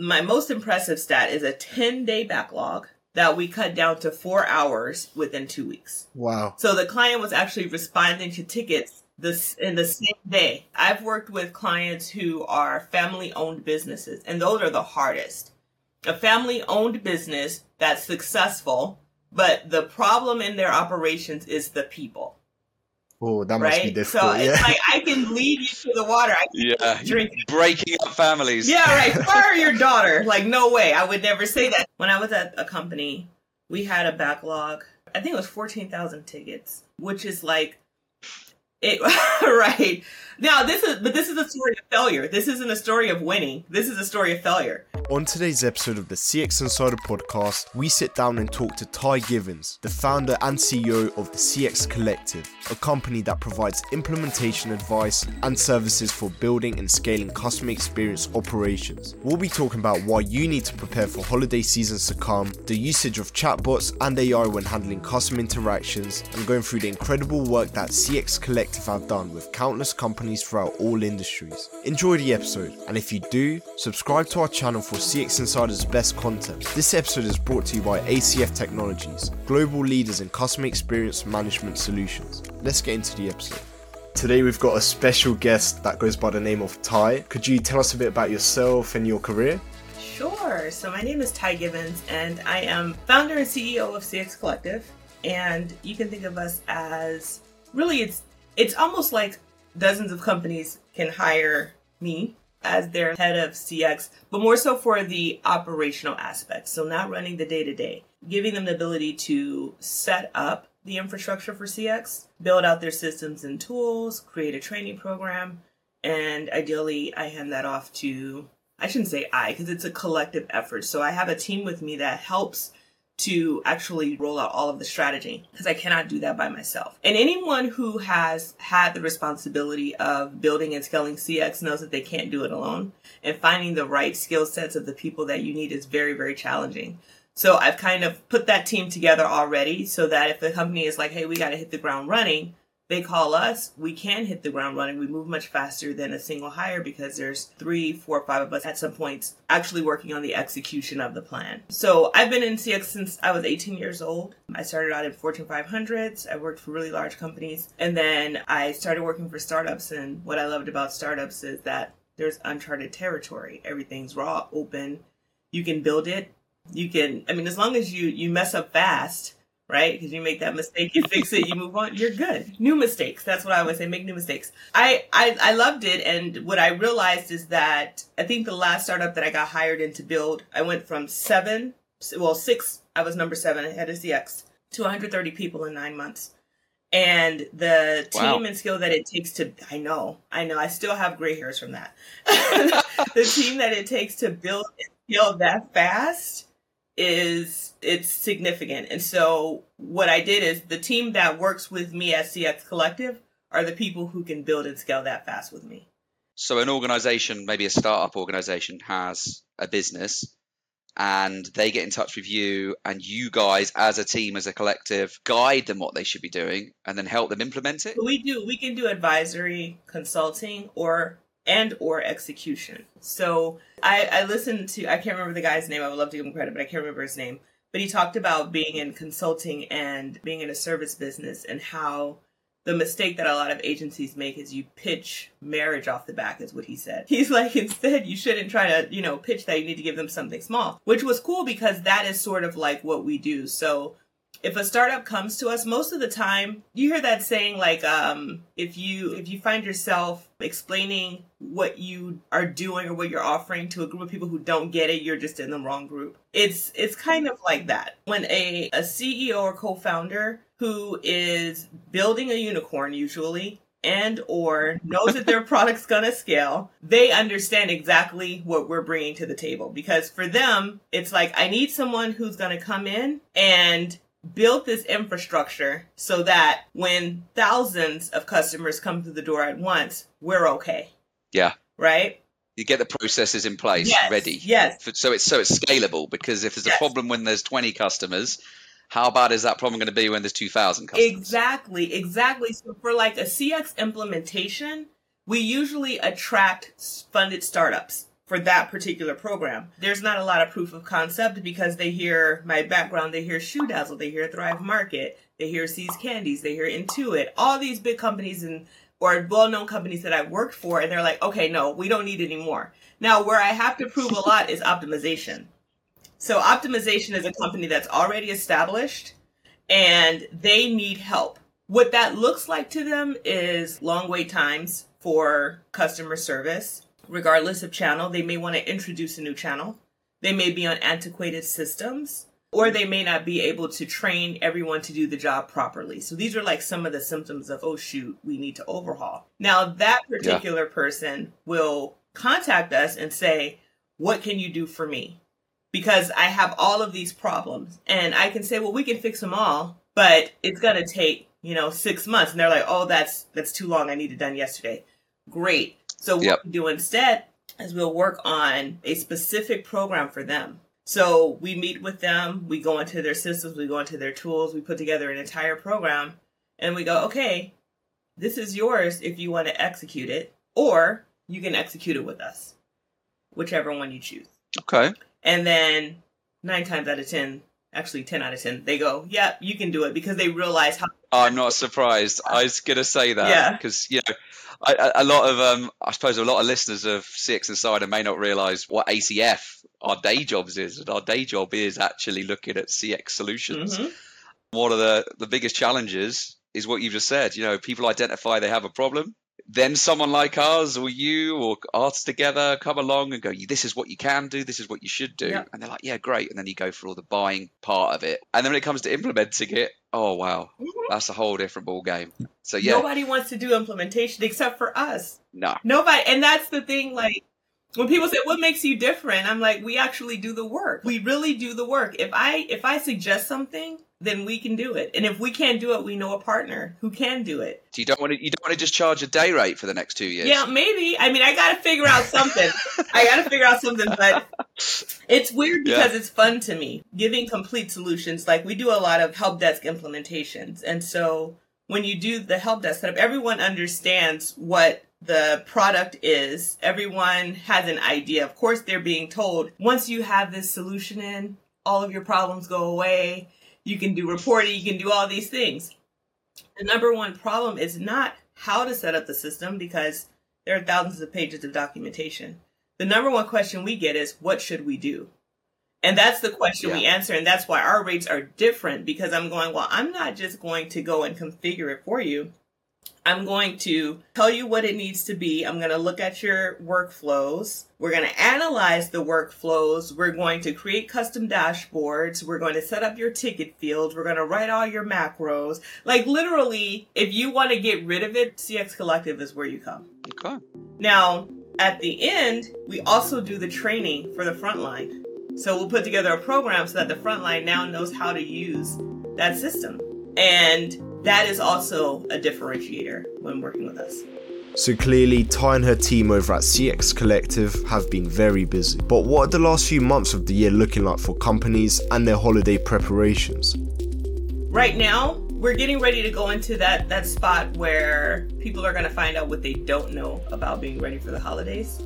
My most impressive stat is a 10 day backlog that we cut down to four hours within two weeks. Wow. So the client was actually responding to tickets this in the same day. I've worked with clients who are family owned businesses, and those are the hardest. A family owned business that's successful, but the problem in their operations is the people. Oh, that must be Right? difficult. So yeah. it's like I can lead you to the water. I can Yeah. drink Breaking up families. yeah, right. Fire your daughter. Like, no way. I would never say that. When I was at a company, we had a backlog. I think it was 14,000 tickets, which is like, it, right. Now, this is, but this is a story of failure. This isn't a story of winning. This is a story of failure. On today's episode of the CX Insider podcast, we sit down and talk to Ty Givens, the founder and CEO of the CX Collective, a company that provides implementation advice and services for building and scaling customer experience operations. We'll be talking about why you need to prepare for holiday seasons to come, the usage of chatbots and AI when handling customer interactions, and going through the incredible work that CX Collective have done with countless companies throughout all industries. Enjoy the episode, and if you do, subscribe to our channel for CX Insider's best content. This episode is brought to you by ACF Technologies, global leaders in customer experience management solutions. Let's get into the episode. Today we've got a special guest that goes by the name of Ty. Could you tell us a bit about yourself and your career? Sure. So my name is Ty Givens, and I am founder and CEO of CX Collective. And you can think of us as really it's it's almost like dozens of companies can hire me as their head of CX, but more so for the operational aspects. So not running the day to day, giving them the ability to set up the infrastructure for CX, build out their systems and tools, create a training program, and ideally I hand that off to I shouldn't say I because it's a collective effort. So I have a team with me that helps to actually roll out all of the strategy because I cannot do that by myself. And anyone who has had the responsibility of building and scaling CX knows that they can't do it alone. And finding the right skill sets of the people that you need is very, very challenging. So I've kind of put that team together already so that if the company is like, hey, we got to hit the ground running, they call us, we can hit the ground running. We move much faster than a single hire because there's three, four, five of us at some points actually working on the execution of the plan. So I've been in CX since I was 18 years old. I started out in Fortune 500s. I worked for really large companies. And then I started working for startups. And what I loved about startups is that there's uncharted territory. Everything's raw, open. You can build it. You can, I mean, as long as you, you mess up fast, right? Because you make that mistake, you fix it, you move on, you're good. New mistakes. That's what I always say. Make new mistakes. I, I, I loved it. And what I realized is that I think the last startup that I got hired in to build, I went from seven, well, six, I was number seven ahead of CX to 130 people in nine months. And the team Wow. and skill that it takes to, I know, I know, I still have gray hairs from that. the team that it takes to build and scale that fast is it's significant. And so what I did is the team that works with me at CX Collective are the people who can build and scale that fast with me. So an organization, maybe a startup organization, has a business and they get in touch with you and you guys as a team, as a collective, guide them what they should be doing and then help them implement it. We do we can do advisory, consulting, or and or execution. So I, I listened to I can't remember the guy's name. I would love to give him credit, but I can't remember his name. But he talked about being in consulting and being in a service business and how the mistake that a lot of agencies make is you pitch marriage off the back is what he said. He's like instead you shouldn't try to, you know, pitch that you need to give them something small, which was cool because that is sort of like what we do. So if a startup comes to us most of the time you hear that saying like um if you if you find yourself explaining what you are doing or what you're offering to a group of people who don't get it you're just in the wrong group. It's it's kind of like that. When a a ceo or co-founder who is building a unicorn usually and or knows that their product's gonna scale they understand exactly what we're bringing to the table. Because for them it's like i need someone who's gonna come in and build this infrastructure so that when thousands of customers come through the door at once we're okay Yeah. right You get the processes in place, Yes, ready. yes. So it's so it's scalable because if there's a problem when there's 20 customers, how bad is that problem going to be when there's 2,000 customers? Exactly, exactly. So for like a CX implementation, we usually attract funded startups for that particular program. There's not a lot of proof of concept because they hear my background, they hear Shoe Dazzle, they hear Thrive Market, they hear See's Candies, they hear Intuit, all these big companies and or well-known companies that I've worked for, and they're like, okay, no, we don't need any more. Now, where I have to prove a lot is optimization. So, optimization is a company that's already established, and they need help. What that looks like to them is long wait times for customer service regardless of channel. They may want to introduce a new channel. They may be on antiquated systems, or they may not be able to train everyone to do the job properly. So these are like some of the symptoms of, oh, shoot, we need to overhaul. Now, that particular yeah. person will contact us and say, what can you do for me? Because I have all of these problems. And I can say, well, we can fix them all, but it's going to take, you know, six months. And they're like, oh, that's, that's too long. I need it done yesterday. Great. So what yep. we do instead is we'll work on a specific program for them. So we meet with them, we go into their systems, we go into their tools, we put together an entire program, and we go, okay, this is yours if you want to execute it, or you can execute it with us, whichever one you choose. Okay. And then nine times out of ten, actually 10 out of 10 they go yeah you can do it because they realize how i'm not surprised i was gonna say that yeah because you know I, a lot of um, I suppose a lot of listeners of CX Insider may not realise what ACF our day jobs is, and our day job is actually looking at CX solutions. Mm-hmm. One of the the biggest challenges is what you've just said. You know, people identify they have a problem, then someone like us or you or us together come along and go, this is what you can do, this is what you should do. Yeah. And they're like, yeah, great. And then you go for all the buying part of it. And then when it comes to implementing it, oh, wow, mm-hmm. that's a whole different ball game. So, yeah. Nobody wants to do implementation except for us. No. Nobody. And that's the thing, like, when people say what makes you different i'm like we actually do the work we really do the work if i if i suggest something then we can do it. And if we can't do it, we know a partner who can do it. So you don't want to you don't want to just charge a day rate for the next two years. Yeah, maybe. I mean, I got to figure out something. I got to figure out something, but it's weird because yeah. it's fun to me giving complete solutions. Like we do a lot of help desk implementations, and so when you do the help desk setup, everyone understands what the product is. Everyone has an idea. Of course, they're being told once you have this solution in, all of your problems go away you can do reporting, you can do all these things. The number one problem is not how to set up the system because there are thousands of pages of documentation. The number one question we get is, what should we do? And that's the question yeah. we answer. And that's why our rates are different because I'm going, well, I'm not just going to go and configure it for you. I'm going to tell you what it needs to be. I'm going to look at your workflows. We're going to analyze the workflows. We're going to create custom dashboards. We're going to set up your ticket fields. We're going to write all your macros. Like literally, if you want to get rid of it, CX Collective is where you come. Okay. Now, at the end, we also do the training for the frontline. So we'll put together a program so that the frontline now knows how to use that system. And that is also a differentiator when working with us. So clearly, Ty and her team over at CX Collective have been very busy. But what are the last few months of the year looking like for companies and their holiday preparations? Right now, we're getting ready to go into that, that spot where people are going to find out what they don't know about being ready for the holidays.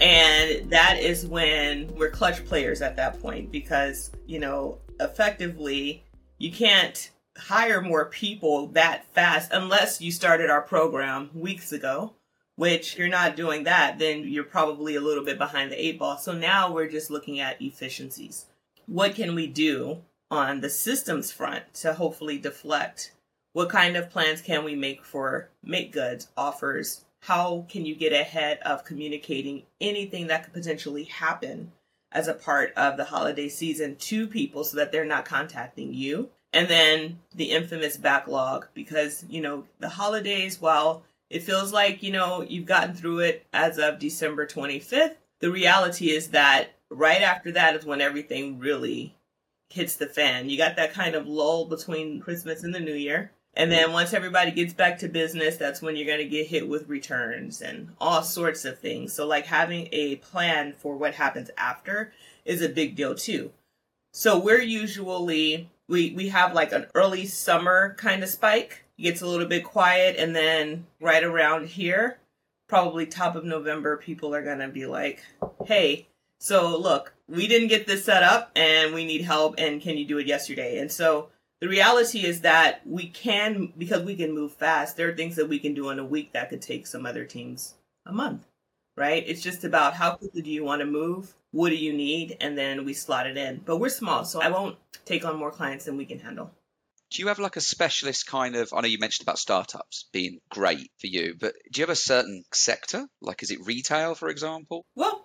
And that is when we're clutch players at that point because, you know, effectively, you can't hire more people that fast unless you started our program weeks ago which you're not doing that then you're probably a little bit behind the eight ball. So now we're just looking at efficiencies. What can we do on the systems front to hopefully deflect? What kind of plans can we make for make goods offers? How can you get ahead of communicating anything that could potentially happen as a part of the holiday season to people so that they're not contacting you and then the infamous backlog because, you know, the holidays, while it feels like, you know, you've gotten through it as of December 25th, the reality is that right after that is when everything really hits the fan. You got that kind of lull between Christmas and the New Year. And then once everybody gets back to business, that's when you're going to get hit with returns and all sorts of things. So, like having a plan for what happens after is a big deal too. So, we're usually we we have like an early summer kind of spike. It gets a little bit quiet, and then right around here, probably top of November, people are gonna be like, hey, so look, we didn't get this set up and we need help and can you do it yesterday? And so the reality is that we can, because we can move fast, there are things that we can do in a week that could take some other teams a month, right? It's just about how quickly do you want to move? What do you need? And then we slot it in. But we're small, so I won't take on more clients than we can handle. Do you have like a specialist kind of? I know you mentioned about startups being great for you, but do you have a certain sector? Like, is it retail, for example? Well,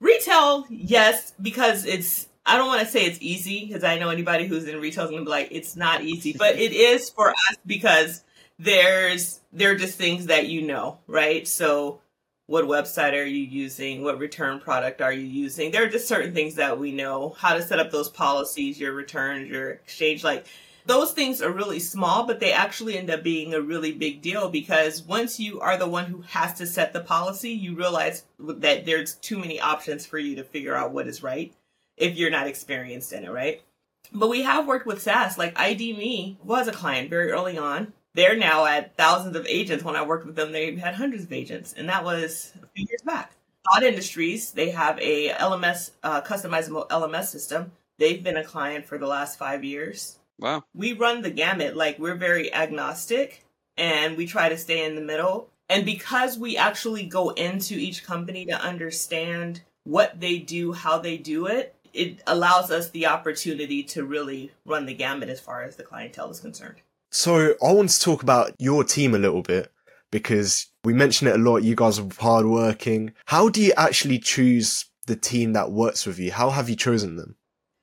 retail, yes, because it's I don't want to say it's easy because I know anybody who's in retail is gonna be like, it's not easy, but it is for us because there's there are just things that you know, right? So what website are you using? What return product are you using? There are just certain things that we know how to set up those policies, your returns, your exchange. Like those things are really small, but they actually end up being a really big deal because once you are the one who has to set the policy, you realize that there's too many options for you to figure out what is right if you're not experienced in it, right? But we have worked with SaaS, like ID.me was a client very early on. They're now at thousands of agents. When I worked with them, they had hundreds of agents, and that was a few years back. Thought Industries, they have a LMS, uh, customizable LMS system. They've been a client for the last five years. Wow. We run the gamut. Like we're very agnostic and we try to stay in the middle. And because we actually go into each company to understand what they do, how they do it, it allows us the opportunity to really run the gamut as far as the clientele is concerned. So I want to talk about your team a little bit because we mention it a lot. You guys are hardworking. How do you actually choose the team that works with you? How have you chosen them?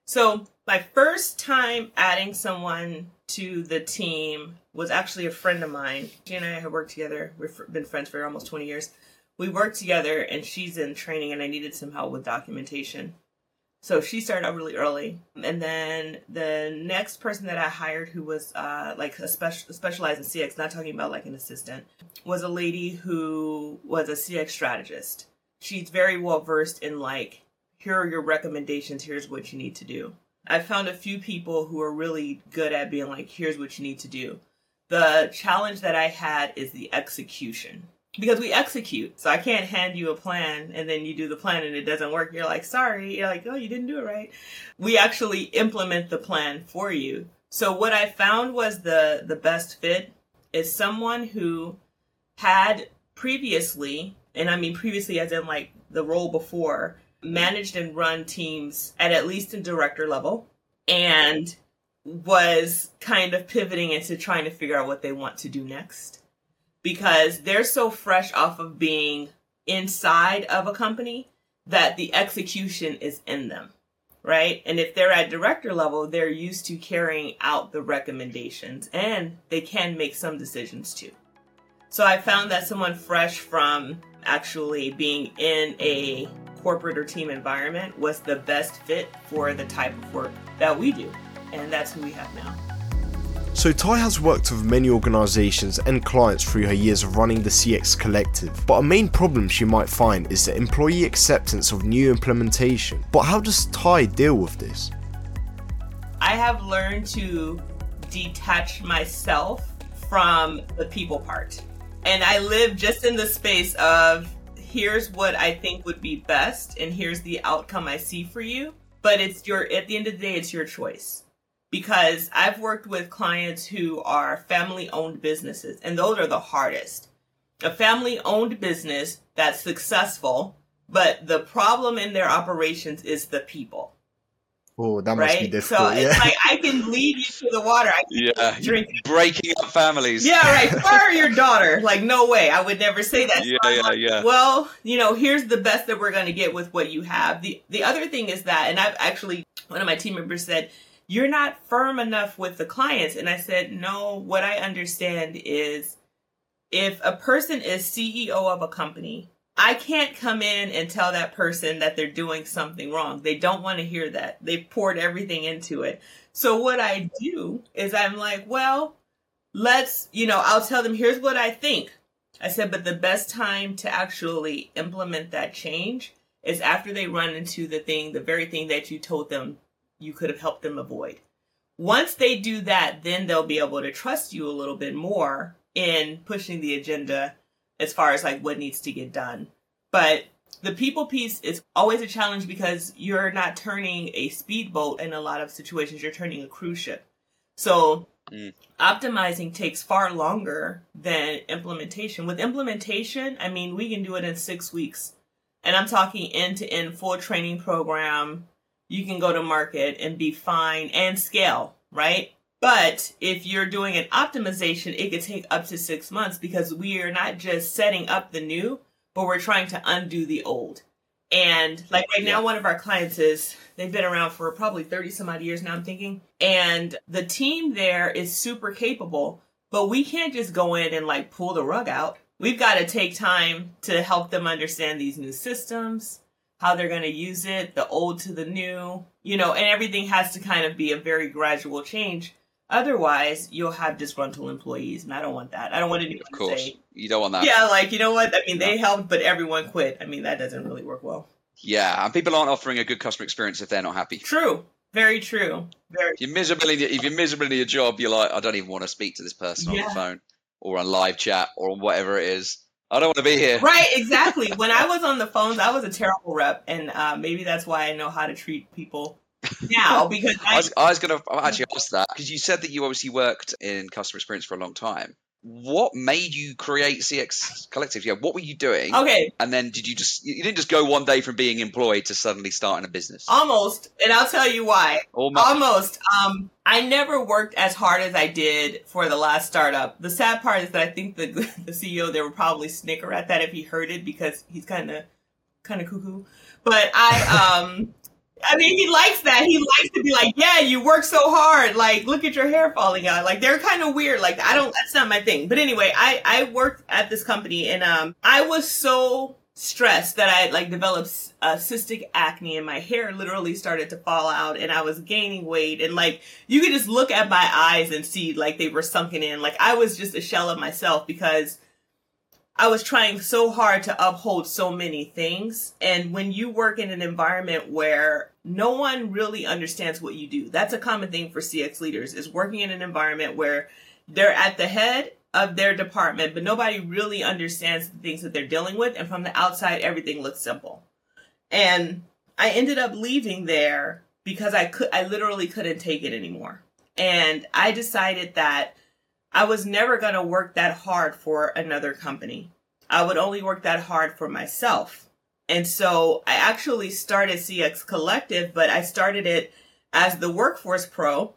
So my first time adding someone to the team was actually a friend of mine. She and I have worked together. We've been friends for almost 20 years. We worked together and she's in training and I needed some help with documentation. So she started out really early. And then the next person that I hired who was uh, like a special specialized in CX, not talking about like an assistant, was a lady who was a CX strategist. She's very well versed in like, here are your recommendations, here's what you need to do. I found a few people who are really good at being like, here's what you need to do. The challenge that I had is the execution because we execute. So I can't hand you a plan and then you do the plan and it doesn't work. You're like, sorry. You're like, oh, you didn't do it right. We actually implement the plan for you. So what I found was the the best fit is someone who had previously, and I mean previously as in like the role before, managed and run teams at at least a director level and was kind of pivoting into trying to figure out what they want to do next because they're so fresh off of being inside of a company that the execution is in them right and if they're at director level they're used to carrying out the recommendations and they can make some decisions too so i found that someone fresh from actually being in a corporate or team environment was the best fit for the type of work that we do. And that's who we have now. So, Ty has worked with many organisations and clients through her years of running the CX Collective, but a main problem she might find is the employee acceptance of new implementation. But how does Ty deal with this? I have learned to detach myself from the people part. And I live just in the space of here's what I think would be best and here's the outcome I see for you. But it's your, at the end of the day, it's your choice. Because I've worked with clients who are family owned businesses, and those are the hardest. A family owned business that's successful, but the problem in their operations is the people. Oh, that must right? be difficult. So yeah. it's like I can lead you to the water. I can Yeah, drink. breaking up families. Yeah, right. Fire your daughter. Like, no way. I would never say that. Yeah, So yeah, like, yeah. Well, you know, here's the best that we're going to get with what you have. The the other thing is that, and I've actually one of my team members said, "You're not firm enough with the clients," and I said, "No. What I understand is, if a person is CEO of a company." I can't come in and tell that person that they're doing something wrong. They don't want to hear that. They've poured everything into it. So what I do is I'm like, well, let's, you know, I'll tell them, here's what I think. I said, but the best time to actually implement that change is after they run into the thing, the very thing that you told them you could have helped them avoid. Once they do that, then they'll be able to trust you a little bit more in pushing the agenda as far as like what needs to get done. But The people piece is always a challenge because you're not turning a speedboat in a lot of situations, you're turning a cruise ship. So Mm. optimizing takes far longer than implementation. With implementation, I mean, we can do it in six weeks. And I'm talking end to end full training program. You can go to market and be fine and scale, right? But if you're doing an optimization, it could take up to six months because we are not just setting up the new, but we're trying to undo the old. And like right now, one of our clients is, they've been around for probably 30 some odd years now, I'm thinking. And the team there is super capable, but we can't just go in and like pull the rug out. We've got to take time to help them understand these new systems, how they're going to use it, the old to the new, you know, and everything has to kind of be a very gradual change. Otherwise, you'll have disgruntled employees, and I don't want that. I don't want anyone Of course, to say, you don't want that. yeah, like, you know what? I mean, they helped, but everyone quit. I mean, that doesn't really work well. Yeah, and people aren't offering a good customer experience if they're not happy. True. Very true. Very If you're miserable in your, if you're miserable in your job, you're like, I don't even want to speak to this person on the phone or on live chat or on whatever it is. I don't want to be here. Right, exactly. when I was on the phones, I was a terrible rep, and uh, maybe that's why I know how to treat people now because I I, was, I was going to actually ask that because you said that you obviously worked in customer experience for a long time. What made you create CX Collective? Yeah, what were you doing? okay, And then did you just you didn't just go one day from being employed to suddenly starting a business? almost, and I'll tell you why. Almost. Almost. Um, I never worked as hard as I did for the last startup. The sad part is that I think the the CEO there would probably snicker at that if he heard it because he's kind of kind of cuckoo. But I um. I mean, he likes that. He likes to be like, yeah, you work so hard. Like, look at your hair falling out. Like, they're kind of weird. Like, I don't, that's not my thing. But anyway, I, I worked at this company and, um, I was so stressed that I like developed uh, cystic acne and my hair literally started to fall out and I was gaining weight. And like, you could just look at my eyes and see like they were sunken in. Like, I was just a shell of myself because I was trying so hard to uphold so many things. And when you work in an environment where no one really understands what you do, that's a common thing for CX leaders is working in an environment where they're at the head of their department, but nobody really understands the things that they're dealing with. And from the outside, everything looks simple. And I ended up leaving there because I could, I literally couldn't take it anymore. And I decided that I was never going to work that hard for another company. I would only work that hard for myself. And so I actually started CX Collective, but I started it as the Workforce Pro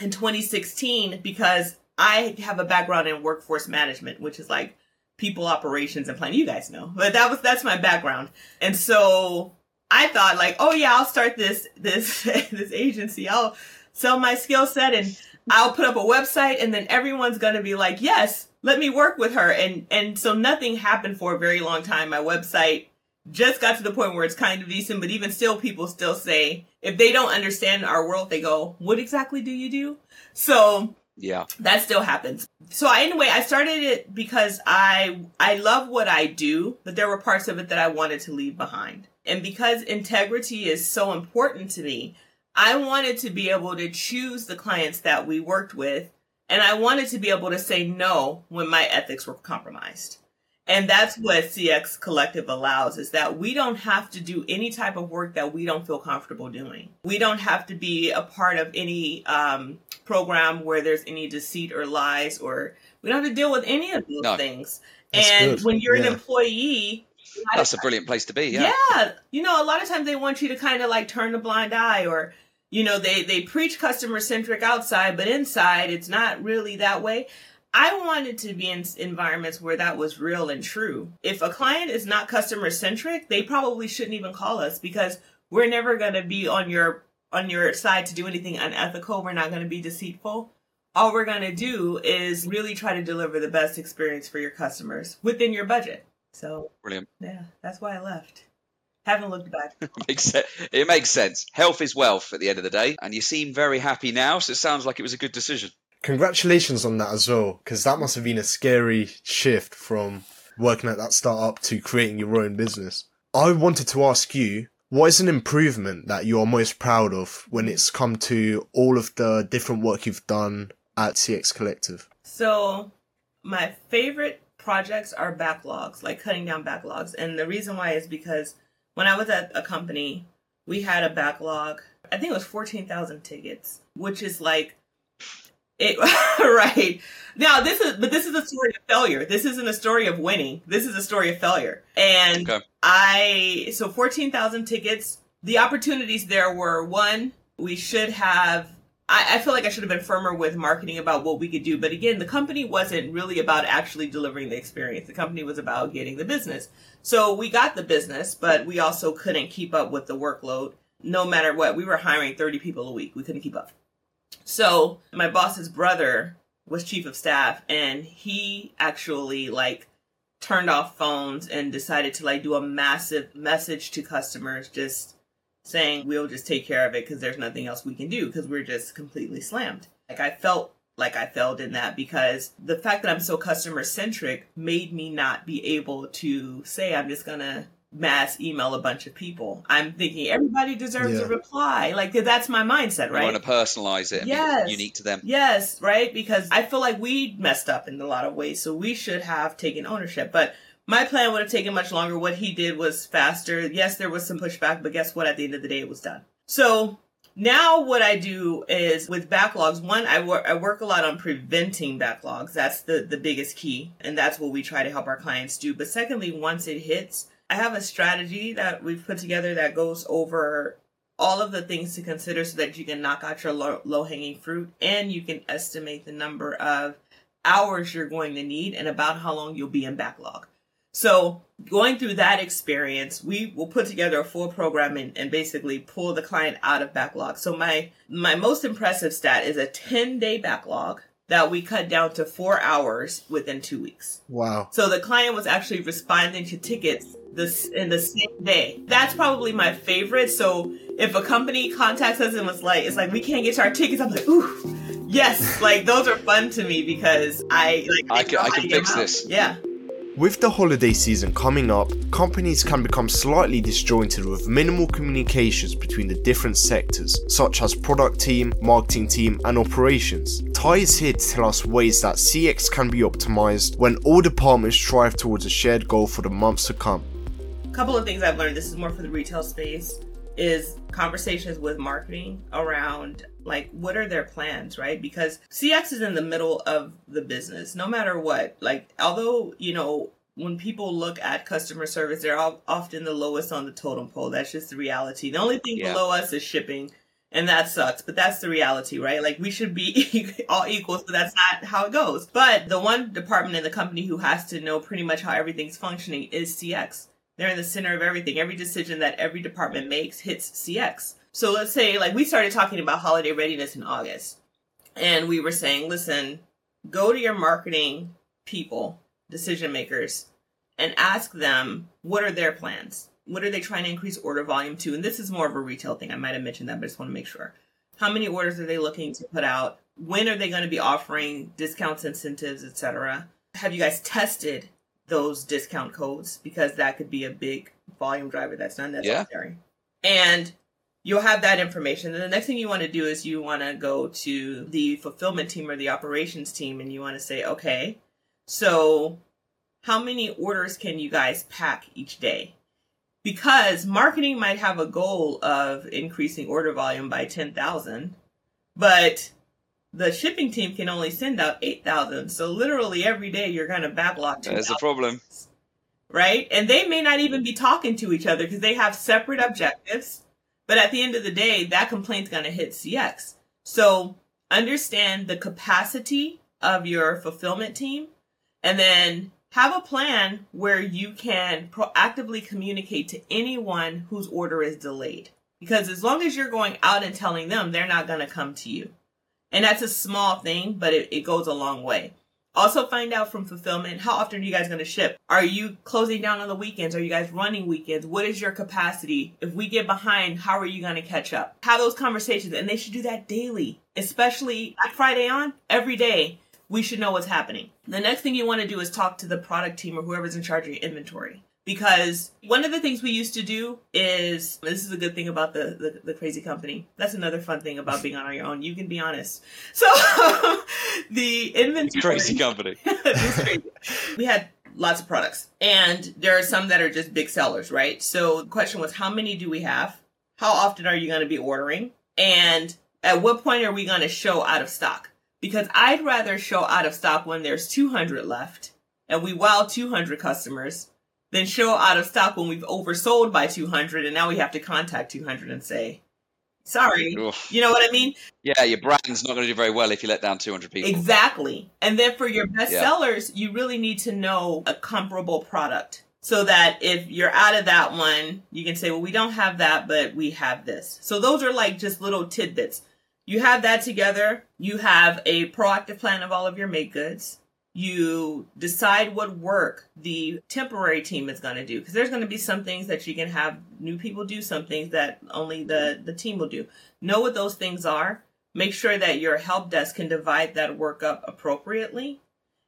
in 2016 because I have a background in workforce management, which is like people operations and planning. You guys know, but that was that's my background. And so I thought like, oh yeah, I'll start this this this agency. I'll sell my skill set and I'll put up a website and then everyone's going to be like, "Yes, let me work with her." And and so nothing happened for a very long time. My website just got to the point where it's kind of decent, but even still people still say if they don't understand our world, they go, "What exactly do you do?" So yeah. that still happens. So I, anyway, I started it because I I love what I do, but there were parts of it that I wanted to leave behind. And because integrity is so important to me, I wanted to be able to choose the clients that we worked with, and I wanted to be able to say no when my ethics were compromised. And that's what CX Collective allows is that we don't have to do any type of work that we don't feel comfortable doing. We don't have to be a part of any um, program where there's any deceit or lies, or we don't have to deal with any of those No. things. That's and good. when you're Yeah. an employee, That's a brilliant place to be. Yeah. yeah. You know, a lot of times they want you to kind of like turn a blind eye or you know, they they preach customer centric outside, but inside it's not really that way. I wanted to be in environments where that was real and true. If a client is not customer centric, they probably shouldn't even call us because we're never going to be on your on your side to do anything unethical. We're not going to be deceitful. All we're going to do is really try to deliver the best experience for your customers within your budget. So, Brilliant. yeah, that's why I left. Haven't looked back. Makes sense. It makes sense. Health is wealth at the end of the day, and you seem very happy now, so it sounds like it was a good decision. Congratulations on that as well, because that must have been a scary shift from working at that startup to creating your own business. I wanted to ask you, what is an improvement that you are most proud of when it's come to all of the different work you've done at CX Collective? So, my favorite projects are backlogs, like cutting down backlogs. And the reason why is because when I was at a company, we had a backlog. I think it was 14,000 tickets, which is like it right. Now this is but this is a story of failure. This isn't a story of winning. This is a story of failure. And Okay. I so 14,000 tickets. The opportunities there were one, we should have I, I feel like I should have been firmer with marketing about what we could do. But again, the company wasn't really about actually delivering the experience. The company was about getting the business. So we got the business, but we also couldn't keep up with the workload. No matter what, we were hiring 30 people a week. We couldn't keep up. So my boss's brother was chief of staff and he actually like turned off phones and decided to like do a massive message to customers just saying we'll just take care of it because there's nothing else we can do because we're just completely slammed. Like I felt like I failed in that because the fact that I'm so customer centric made me not be able to say I'm just gonna mass email a bunch of people. I'm thinking everybody deserves Yeah. a reply. Like that's my mindset, right? You right? want to personalize it and Yes. be unique to them. Yes, right? Because I feel like we messed up in a lot of ways, so we should have taken ownership. But my plan would have taken much longer. What he did was faster. Yes, there was some pushback, but guess what? At the end of the day, it was done. So now what I do is with backlogs, one, I work, I work a lot on preventing backlogs. That's the, the biggest key. And that's what we try to help our clients do. But secondly, once it hits, I have a strategy that we've put together that goes over all of the things to consider so that you can knock out your low, low hanging fruit and you can estimate the number of hours you're going to need and about how long you'll be in backlog. So going through that experience, we will put together a full program and, and basically pull the client out of backlog. So my my most impressive stat is a 10 day backlog that we cut down to four hours within two weeks. Wow. So the client was actually responding to tickets this in the same day. That's probably my favorite. So if a company contacts us and was like, it's like we can't get to our tickets, I'm like, ooh, yes, like those are fun to me because I like I can- I can fix out. this. Yeah. With the holiday season coming up, companies can become slightly disjointed with minimal communications between the different sectors, such as product team, marketing team, and operations. Ty is here to tell us ways that CX can be optimized when all departments strive towards a shared goal for the months to come. A couple of things I've learned. This is more for the retail space. Is conversations with marketing around like what are their plans, right? Because CX is in the middle of the business, no matter what. Like, although you know when people look at customer service, they're all, often the lowest on the totem pole. That's just the reality. The only thing Yeah. below us is shipping. And that sucks, but that's the reality, right? Like we should be all equal, so that's not how it goes. But the one department in the company who has to know pretty much how everything's functioning is CX. They're in the center of everything. Every decision that every department makes hits CX. So let's say, like, we started talking about holiday readiness in August, and we were saying, listen, go to your marketing people, decision makers, and ask them what are their plans? What are they trying to increase order volume to? And this is more of a retail thing. I might have mentioned that, but I just want to make sure. How many orders are they looking to put out? When are they going to be offering discounts, incentives, etc.? Have you guys tested those discount codes because that could be a big volume driver that's not necessary. And you'll have that information. And the next thing you want to do is you want to go to the fulfillment team or the operations team and you want to say, okay, so how many orders can you guys pack each day? Because marketing might have a goal of increasing order volume by 10,000, but the shipping team can only send out 8,000. So literally every day you're going to backlog 2,000 There's a problem. right? And they may not even be talking to each other because they have separate objectives. But at the end of the day, that complaint's going to hit CX. So understand the capacity of your fulfillment team and then have a plan where you can proactively communicate to anyone whose order is delayed. Because as long as you're going out and telling them, they're not going to come to you. And that's a small thing, but it, it goes a long way. Also, find out from fulfillment how often are you guys going to ship? Are you closing down on the weekends? Are you guys running weekends? What is your capacity? If we get behind, how are you going to catch up? Have those conversations, and they should do that daily, especially Friday on every day. We should know what's happening. The next thing you want to do is talk to the product team or whoever's in charge of your inventory. Because one of the things we used to do is this is a good thing about the, the, the crazy company. That's another fun thing about being on your own. You can be honest. So the inventory Crazy company. Crazy. we had lots of products. And there are some that are just big sellers right? So the question was how many do we have? How often are you going to be ordering? And at what point are we going to show out of stock? Because i'd rather show out of stock when there's 200 left and we wow 200 customers than show out of stock when we've oversold by 200 and now we have to contact 200 and say sorry Oof. you know what i mean Yeah, your brand's not going to do very well if you let down 200 people. Exactly. And then for your best Yeah. sellers, you really need to know a comparable product. So that if you're out of that one, you can say, well, we don't have that, but we have this. So those are like just little tidbits. You have that together. You have a proactive plan of all of your make goods. You decide what work the temporary team is going to do because there's going to be some things that you can have new people do, some things that only the, the team will do. Know what those things are make sure that your help desk can divide that work up appropriately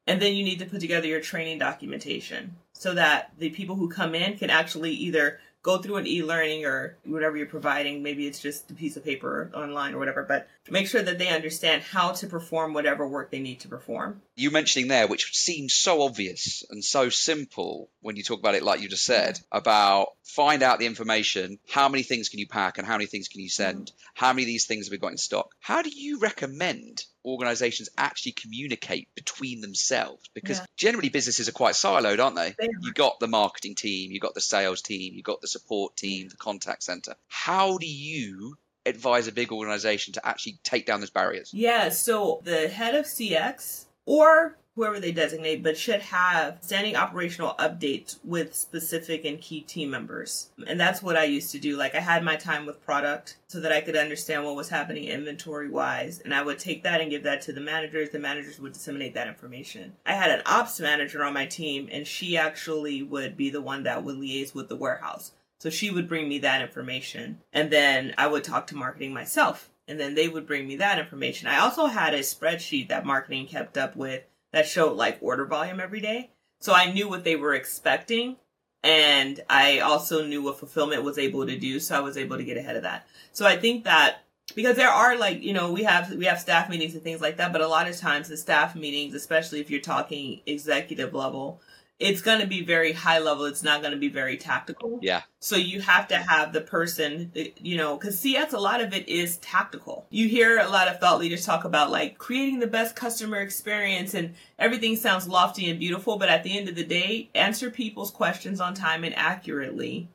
and then you need to put together your training documentation so that the people who come in can actually either go through an e-learning or whatever you're providing maybe it's just a piece of paper online or whatever but make sure that they understand how to perform whatever work they need to perform you mentioning there, which seems so obvious and so simple when you talk about it, like you just said, about find out the information, how many things can you pack and how many things can you send, how many of these things have we got in stock. How do you recommend organizations actually communicate between themselves? Because Yeah. generally businesses are quite siloed, aren't they? They are. You got the marketing team, you've got the sales team, you've got the support team, the contact center. How do you advise a big organization to actually take down those barriers? Yeah, so the head of CX or whoever they designate, but should have standing operational updates with specific and key team members. And that's what I used to do. Like I had my time with product so that I could understand what was happening inventory wise. And I would take that and give that to the managers. The managers would disseminate that information. I had an ops manager on my team and she actually would be the one that would liaise with the warehouse. So she would bring me that information. And then I would talk to marketing myself. And then they would bring me that information. I also had a spreadsheet that marketing kept up with that showed like order volume every day. So I knew what they were expecting. And I also knew what fulfillment was able to do. So I was able to get ahead of that. So I think that because there are like, you know, we have we have staff meetings and things like that, but a lot of times the staff meetings, especially if you're talking executive level, it's going to be very high level. It's not going to be very tactical. Yeah. So you have to have the person, you know, because CX, a lot of it is tactical. You hear a lot of thought leaders talk about like creating the best customer experience and everything sounds lofty and beautiful, but at the end of the day, answer people's questions on time and accurately.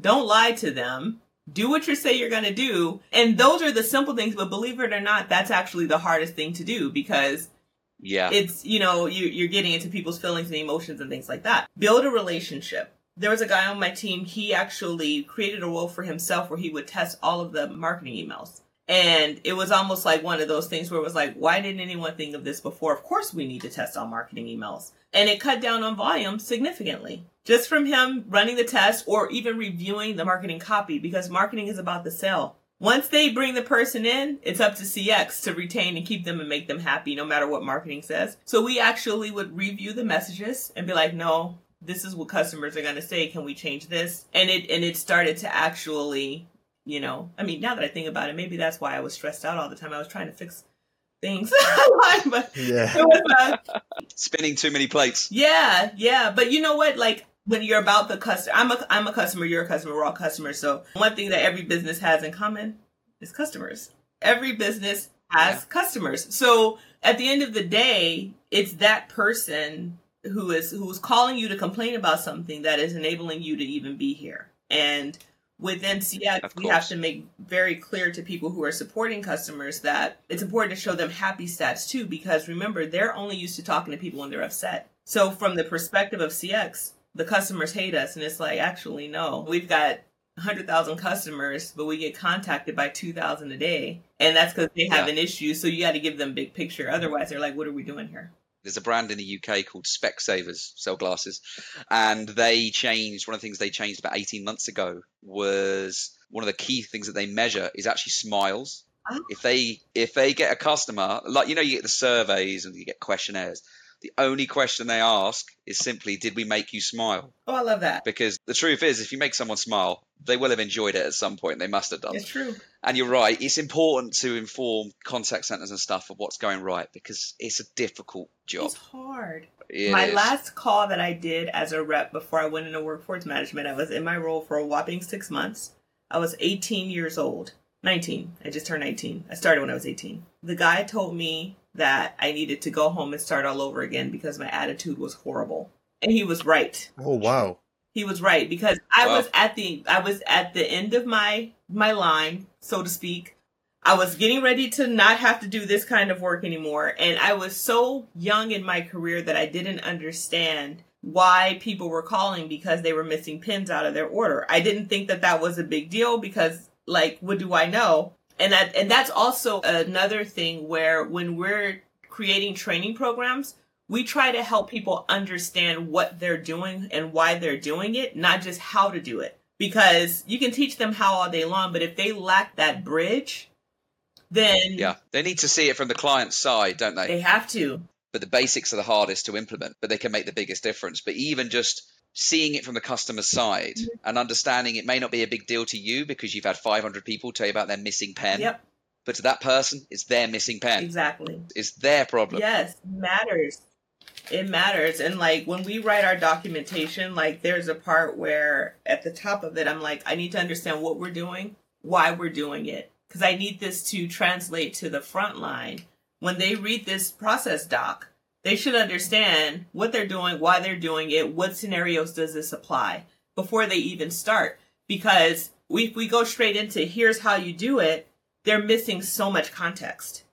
Don't lie to them. Do what you say you're going to do. And those are the simple things, but believe it or not, that's actually the hardest thing to do because Yeah. it's you know you, you're getting into people's feelings and emotions and things like that. Build a relationship. There was a guy on my team he actually created a role for himself where he would test all of the marketing emails. And it was almost like one of those things where it was like why didn't anyone think of this before? Of course we need to test all marketing emails. And it cut down on volume significantly just from him running the test or even reviewing the marketing copy because marketing is about the sale once they bring the person in, it's up to CX to retain and keep them and make them happy no matter what marketing says. So we actually would review the messages and be like, no, this is what customers are going to say. Can we change this? And it, and it started to actually, you know, I mean, now that I think about it, maybe that's why I was stressed out all the time. I was trying to fix things. but Yeah. it was, uh, Spinning too many plates. yeah, yeah. But you know what? Like when you're about the customer, I'm a I'm a customer. You're a customer. We're all customers. So one thing that every business has in common is customers. Every business has Yeah. customers. So at the end of the day, it's that person who is who's calling you to complain about something that is enabling you to even be here. And within CX, we have to make very clear to people who are supporting customers that it's important to show them happy stats too, because remember, they're only used to talking to people when they're upset. So from the perspective of CX, the customers hate us, and it's like, actually, no, we've got 100,000 customers, but we get contacted by 2,000 a day. And that's because they have Yeah. an issue. So you got to give them big picture. Otherwise, they're like, what are we doing here? There's a brand in the UK called Specsavers, sell glasses, and they changed. One of the things they changed about 18 months ago was one of the key things that they measure is actually smiles. Oh. If they if they get a customer, like you know, you get the surveys and you get questionnaires. The only question they ask is simply, "Did we make you smile?" Oh, I love that. Because the truth is, if you make someone smile, they will have enjoyed it at some point. They must have done. It's true. And you're right. It's important to inform contact centers and stuff of what's going right because it's a difficult job. It's hard. It my is. last call that I did as a rep before I went into workforce management, I was in my role for a whopping six months. I was 18 years old. 19. I just turned 19. I started when I was 18. The guy told me that I needed to go home and start all over again because my attitude was horrible. And he was right. Oh wow. He was right because I Wow. was at the I was at the end of my my line, so to speak. I was getting ready to not have to do this kind of work anymore and I was so young in my career that I didn't understand why people were calling because they were missing pins out of their order. I didn't think that that was a big deal because like what do I know? And that and that's also another thing where when we're creating training programs, we try to help people understand what they're doing and why they're doing it, not just how to do it. Because you can teach them how all day long, but if they lack that bridge, then Yeah, they need to see it from the client's side, don't they? they have to. But the basics are the hardest to implement, but they can make the biggest difference. But even just seeing it from the customer side Mm-hmm. and understanding it may not be a big deal to you because you've had 500 people tell you about their missing pen, Yep, but to that person, it's their missing pen. exactly. It's their problem. Yes, matters. It matters. And like when we write our documentation, like there's a part where at the top of it, I'm like, I need to understand what we're doing, why we're doing it. Because I need this to translate to the front line. When they read this process doc, they should understand what they're doing, why they're doing it, what scenarios does this apply before they even start. Because if we go straight into here's how you do it, they're missing so much context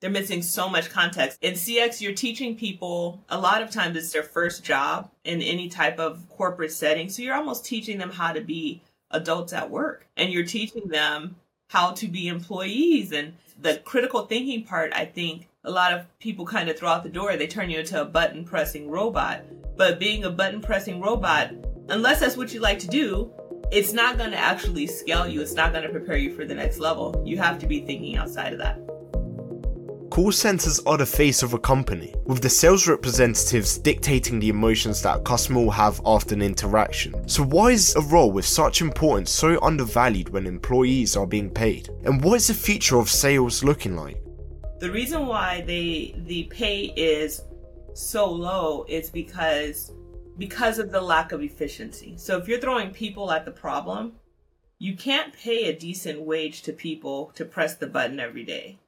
they're missing so much context. In CX, you're teaching people a lot of times it's their first job in any type of corporate setting. So you're almost teaching them how to be adults at work and you're teaching them how to be employees. And the critical thinking part, I think a lot of people kind of throw out the door. They turn you into a button pressing robot. But being a button pressing robot, unless that's what you like to do, it's not going to actually scale you. It's not going to prepare you for the next level. You have to be thinking outside of that. Call centers are the face of a company, with the sales representatives dictating the emotions that a customer will have after an interaction. So, why is a role with such importance so undervalued when employees are being paid? And what is the future of sales looking like? The reason why they the pay is so low is because because of the lack of efficiency. So if you're throwing people at the problem, you can't pay a decent wage to people to press the button every day.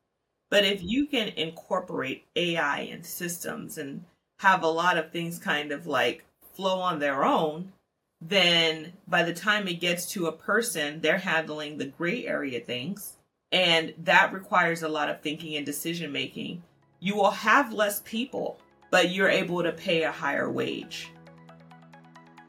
But if you can incorporate AI and systems and have a lot of things kind of like flow on their own, then by the time it gets to a person, they're handling the gray area things. And that requires a lot of thinking and decision making. You will have less people, but you're able to pay a higher wage.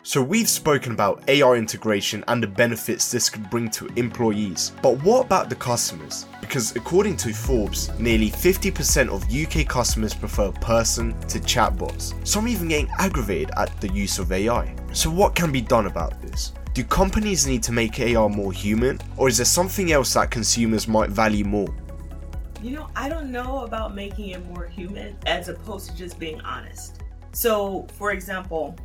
So, we've spoken about AI integration and the benefits this could bring to employees, but what about the customers? Because according to Forbes, nearly 50% of UK customers prefer person to chatbots, some even getting aggravated at the use of AI. So, what can be done about this? Do companies need to make AI more human, or is there something else that consumers might value more? You know, I don't know about making it more human as opposed to just being honest. So, for example,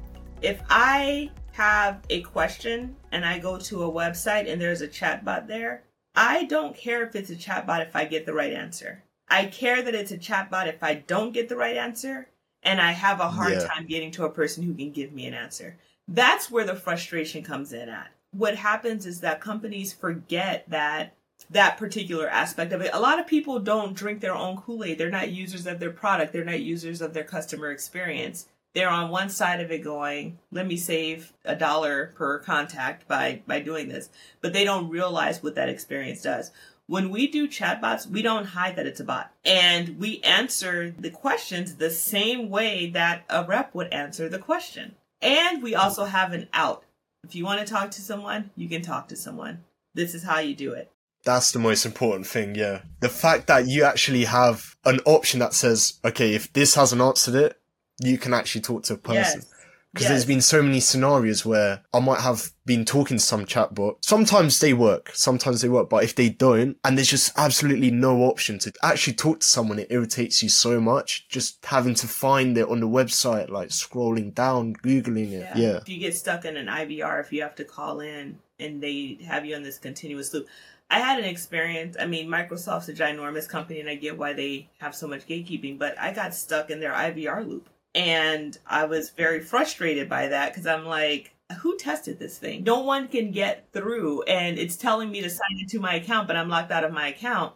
if I have a question and I go to a website and there's a chatbot there, I don't care if it's a chatbot if I get the right answer. I care that it's a chatbot if I don't get the right answer and I have a hard Yeah. time getting to a person who can give me an answer. That's where the frustration comes in at. What happens is that companies forget that that particular aspect of it. A lot of people don't drink their own Kool-Aid. They're not users of their product. They're not users of their customer experience. They're on one side of it going, let me save a dollar per contact by by doing this. But they don't realize what that experience does. When we do chatbots, we don't hide that it's a bot. And we answer the questions the same way that a rep would answer the question. And we also have an out. If you want to talk to someone, you can talk to someone. This is how you do it. That's the most important thing, yeah. The fact that you actually have an option that says, okay, if this hasn't answered it, you can actually talk to a person. Yes. Because Yes. there's been so many scenarios where I might have been talking to some chatbot. Sometimes they work, sometimes they work, but if they don't, and there's just absolutely no option to actually talk to someone, it irritates you so much. Just having to find it on the website, like scrolling down, Googling it. Yeah. If you get stuck in an IVR, if you have to call in and they have you on this continuous loop. I had an experience. I mean, Microsoft's a ginormous company, and I get why they have so much gatekeeping, but I got stuck in their IVR loop. And I was very frustrated by that because I'm like, who tested this thing? No one can get through, and it's telling me to sign into my account, but I'm locked out of my account.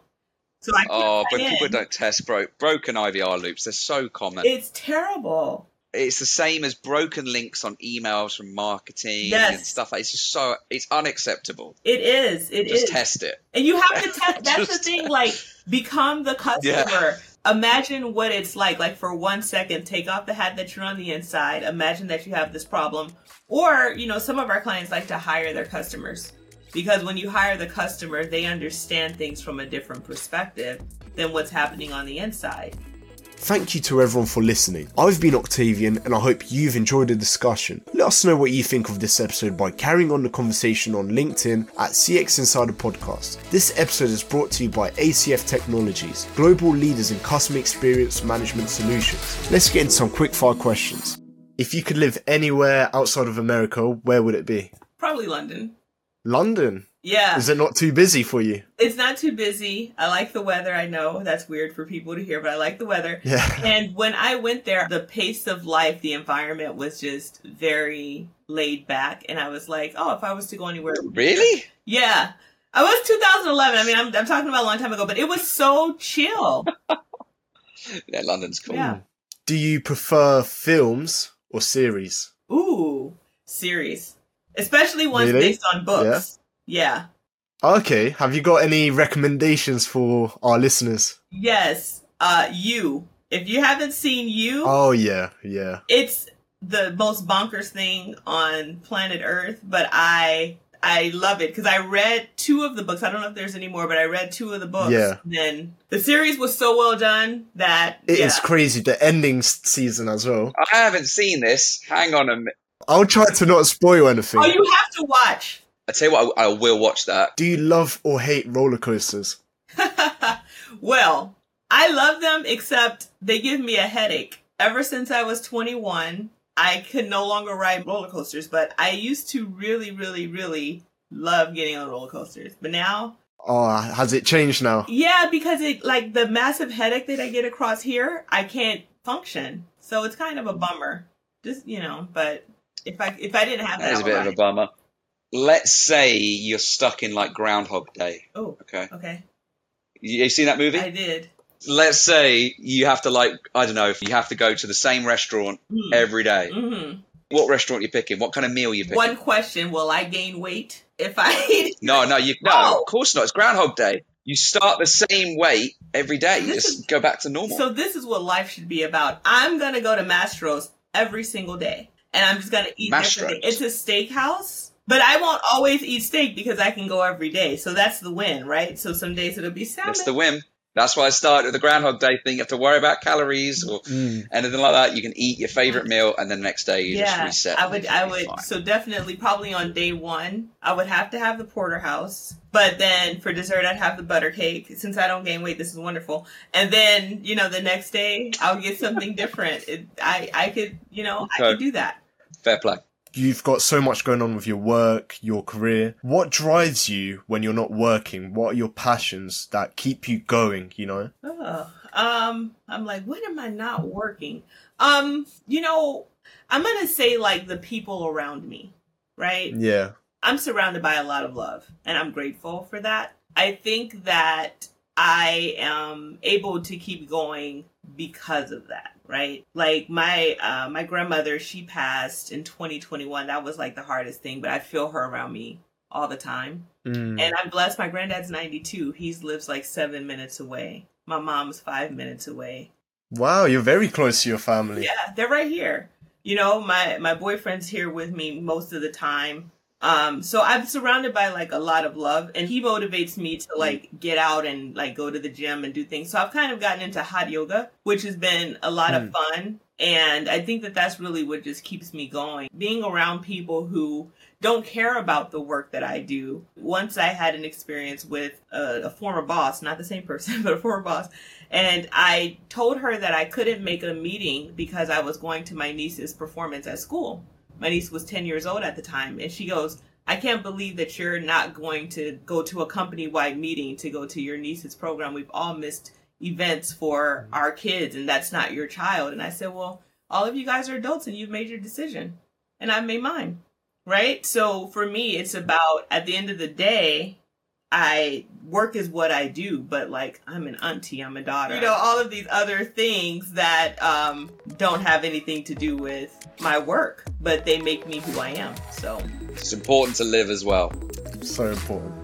So I Oh, but people don't test bro- broken IVR loops. They're so common. It's terrible. it's the same as broken links on emails from marketing Yes. and stuff like it's just so it's unacceptable It is. It is. just test it And you have to test. That's the thing. Like, become the customer. Imagine what it's like. Like for one second, take off the hat that you're on the inside. Imagine that you have this problem. Or you know, some of our clients like to hire their customers because when you hire the customer, they understand things from a different perspective than what's happening on the inside. Thank you to everyone for listening. I've been Octavian and I hope you've enjoyed the discussion. Let us know what you think of this episode by carrying on the conversation on LinkedIn at CX Insider Podcast. This episode is brought to you by ACF Technologies, global leaders in customer experience management solutions. Let's get into some quick fire questions. If you could live anywhere outside of America, where would it be? Probably London. London. Yeah. Is it not too busy for you? It's not too busy. I like the weather. I know that's weird for people to hear, but I like the weather. Yeah. And when I went there, the pace of life, the environment was just very laid back. And I was like, oh, if I was to go anywhere. really Yeah. I was 2011. I mean, I'm, I'm talking about a long time ago, but it was so chill. yeah london's cool Yeah. Do you prefer films or series? Ooh, series. Especially ones Really? based on books. Yeah. Okay, have you got any recommendations for our listeners? Yes. Uh, you. If you haven't seen you, Oh yeah, yeah. it's the most bonkers thing on planet Earth, but I I love it because I read two of the books. I don't know if there's any more, but I read two of the books. Yeah. Then the series was so well done that It is yeah. crazy. The ending season as well. i haven't seen this hang on a minute I'll try to not spoil anything. Oh, you have to watch. I tell you what I, I will watch that Do you love or hate roller coasters? well, I love them except they give me a headache. Ever since I was 21, I could no longer ride roller coasters, but I used to really, really, really love getting on roller coasters. But now Oh, has it changed now? Yeah, because it like the massive headache that I get across here, I can't function. So it's kind of a bummer. Just you know, but if I if I didn't have that, That is a bit would of a bummer let's say you're stuck in like groundhog day Oh, okay okay. you, you seen that movie I did. let's say you have to like i don't know if you have to go to the same restaurant Mm. every day. hmm what restaurant you picking what kind of meal you picking One question: Will I gain weight if I? No, no, you no, No. of course not. It's Groundhog Day. You start the same weight every day. You just is- go back to normal. so this is what life should be about. I'm gonna go to Mastro's every single day, and I'm just gonna eat Mastro's? It's a steakhouse. But I won't always eat steak because I can go every day. So that's the win, right? So some days it'll be salmon. That's the whim. That's why I started with the Groundhog Day thing. You have to worry about calories or Mm. anything like that. You can eat your favorite meal, and then the next day you just reset. I would, I would. fine. So definitely, probably on day one, I would have to have the porterhouse. But then for dessert, I'd have the butter cake. Since I don't gain weight, this is wonderful. And then you know, the next day, I'll get something different. It, I, I could, you know, I Okay. could do that. Fair play. You've got so much going on with your work, your career. What drives you when you're not working? What are your passions that keep you going, you know? Oh, um, I'm like, when am I not working? Um, you know, I'm gonna say like the people around me, right? Yeah. I'm surrounded by a lot of love, and I'm grateful for that. I think that I am able to keep going because of that, right? Like my uh, my grandmother, she passed in 2021. That was like the hardest thing, but I feel her around me all the time. Mm. And I'm blessed. My granddad's 92. He lives like seven minutes away. My mom's five minutes away. Wow, you're very close to your family. Yeah, they're right here. You know, my my boyfriend's here with me most of the time. Um, so I'm surrounded by like a lot of love and he motivates me to like get out and like go to the gym and do things. So I've kind of gotten into hot yoga, which has been a lot mm. of fun. And I think that that's really what just keeps me going. Being around people who don't care about the work that I do. Once I had an experience with a, a, former boss, not the same person, but a former boss, and I told her that I couldn't make a meeting because I was going to my niece's performance at school my niece was 10 years old at the time and she goes i can't believe that you're not going to go to a company wide meeting to go to your niece's program. We've all missed events for mm-hmm. our kids and that's not your child. And i said well all of you guys are adults and you've made your decision and i've made mine. Right? So for me it's about at the end of the day I work is what I do, but like I'm an auntie, I'm a daughter. You know, all of these other things that um, don't have anything to do with my work, but they make me who I am. So it's important to live as well. So important.